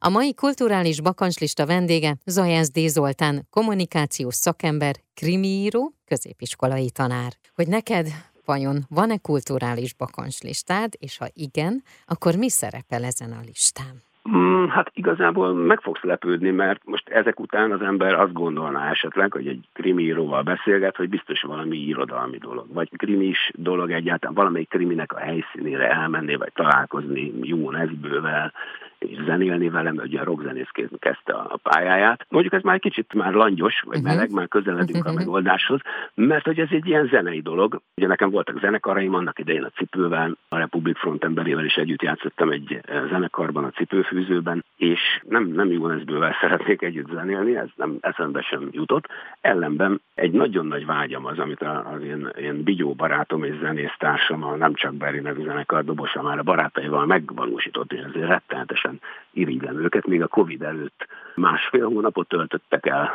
A mai kulturális bakancslista vendége Zajász D. Zoltán, kommunikációs szakember, krimiíró, középiskolai tanár. Hogy neked vajon van-e kulturális bakancslistád, és ha igen, akkor mi szerepel ezen a listán? Mm, hát igazából meg fogsz lepődni, mert most ezek után az ember azt gondolná esetleg, hogy egy krimíróval beszélget, hogy biztos valami irodalmi dolog, vagy krimis dolog egyáltalán, valamelyik kriminek a helyszínére elmenni, vagy találkozni jó nezbővel, és zenélni velem, ugye a rockzenészként kezdte a pályáját. Mondjuk ez már egy kicsit már langyos, vagy uh-huh. meleg, már közeledünk uh-huh. a megoldáshoz, mert hogy ez egy ilyen zenei dolog. Ugye nekem voltak zenekaraim annak idején a cipővel, a Republic Front emberével is együtt játszottam egy eh, zenekarban, a cipőfűzőben, és nem, nem jó ezbővel szeretnék együtt zenélni, ez nem eszembe sem jutott. Ellenben egy nagyon nagy vágyam az, amit az én, én bigyó barátom és zenésztársam, a nem csak Berry nevű zenekar dobosa már a barátaival megvalósított, és ezért rettenetesen teljesen irigylem őket, még a Covid előtt másfél hónapot töltöttek el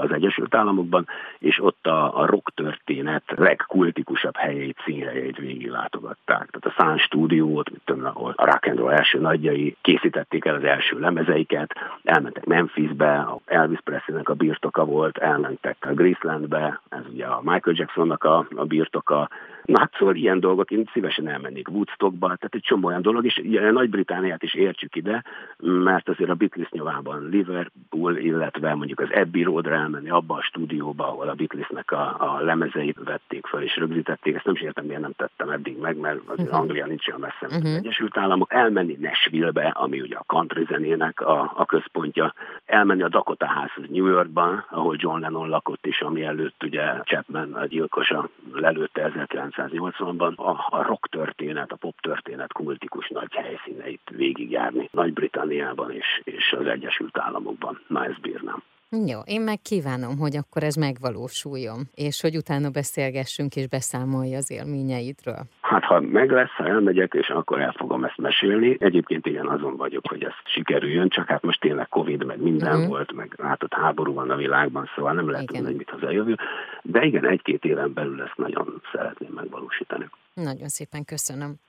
az Egyesült Államokban, és ott a, a rock történet legkultikusabb helyeit, színhelyeit végiglátogatták. Tehát a Sun Studiót, tudom, ahol a rock and roll első nagyjai készítették el az első lemezeiket, elmentek Memphisbe, Elvis Presleynek a birtoka volt, elmentek a Gracelandbe, ez ugye a Michael Jacksonnak a, a birtoka, Na hát szóval ilyen dolgok, én szívesen elmennék Woodstockba, tehát egy csomó olyan dolog, és Nagy-Britániát is értsük ide, mert azért a Beatles nyomában Liverpool, illetve mondjuk az Abbey Roadra elmenni abba a stúdióba, ahol a Beatlesnek a, a lemezeit vették fel és rögzítették, ezt nem is értem, miért nem tettem eddig meg, mert azért uh-huh. Anglia nincs olyan messze, mint uh-huh. az Egyesült Államok, elmenni Nashville-be, ami ugye a country zenének a, a központja, elmenni a Dakota házhoz New Yorkban, ahol John Lennon lakott is, ami előtt ugye Chapman a gyilkosa lelőtte 1900 1980-ban a, a rock történet, a pop történet kultikus nagy helyszíneit végigjárni Nagy-Britanniában és, és az Egyesült Államokban. Na ezt bírnám. Jó, én meg kívánom, hogy akkor ez megvalósuljon, és hogy utána beszélgessünk és beszámolj az élményeidről. Hát ha meg lesz, ha elmegyek, és akkor el fogom ezt mesélni. Egyébként igen, azon vagyok, hogy ez sikerüljön, csak hát most tényleg Covid, meg minden uh-huh. volt, meg ott háború van a világban, szóval nem lehet tudni, hogy mit hoz a jövő. De igen, egy-két éven belül ezt nagyon szeretném megvalósítani. Nagyon szépen köszönöm.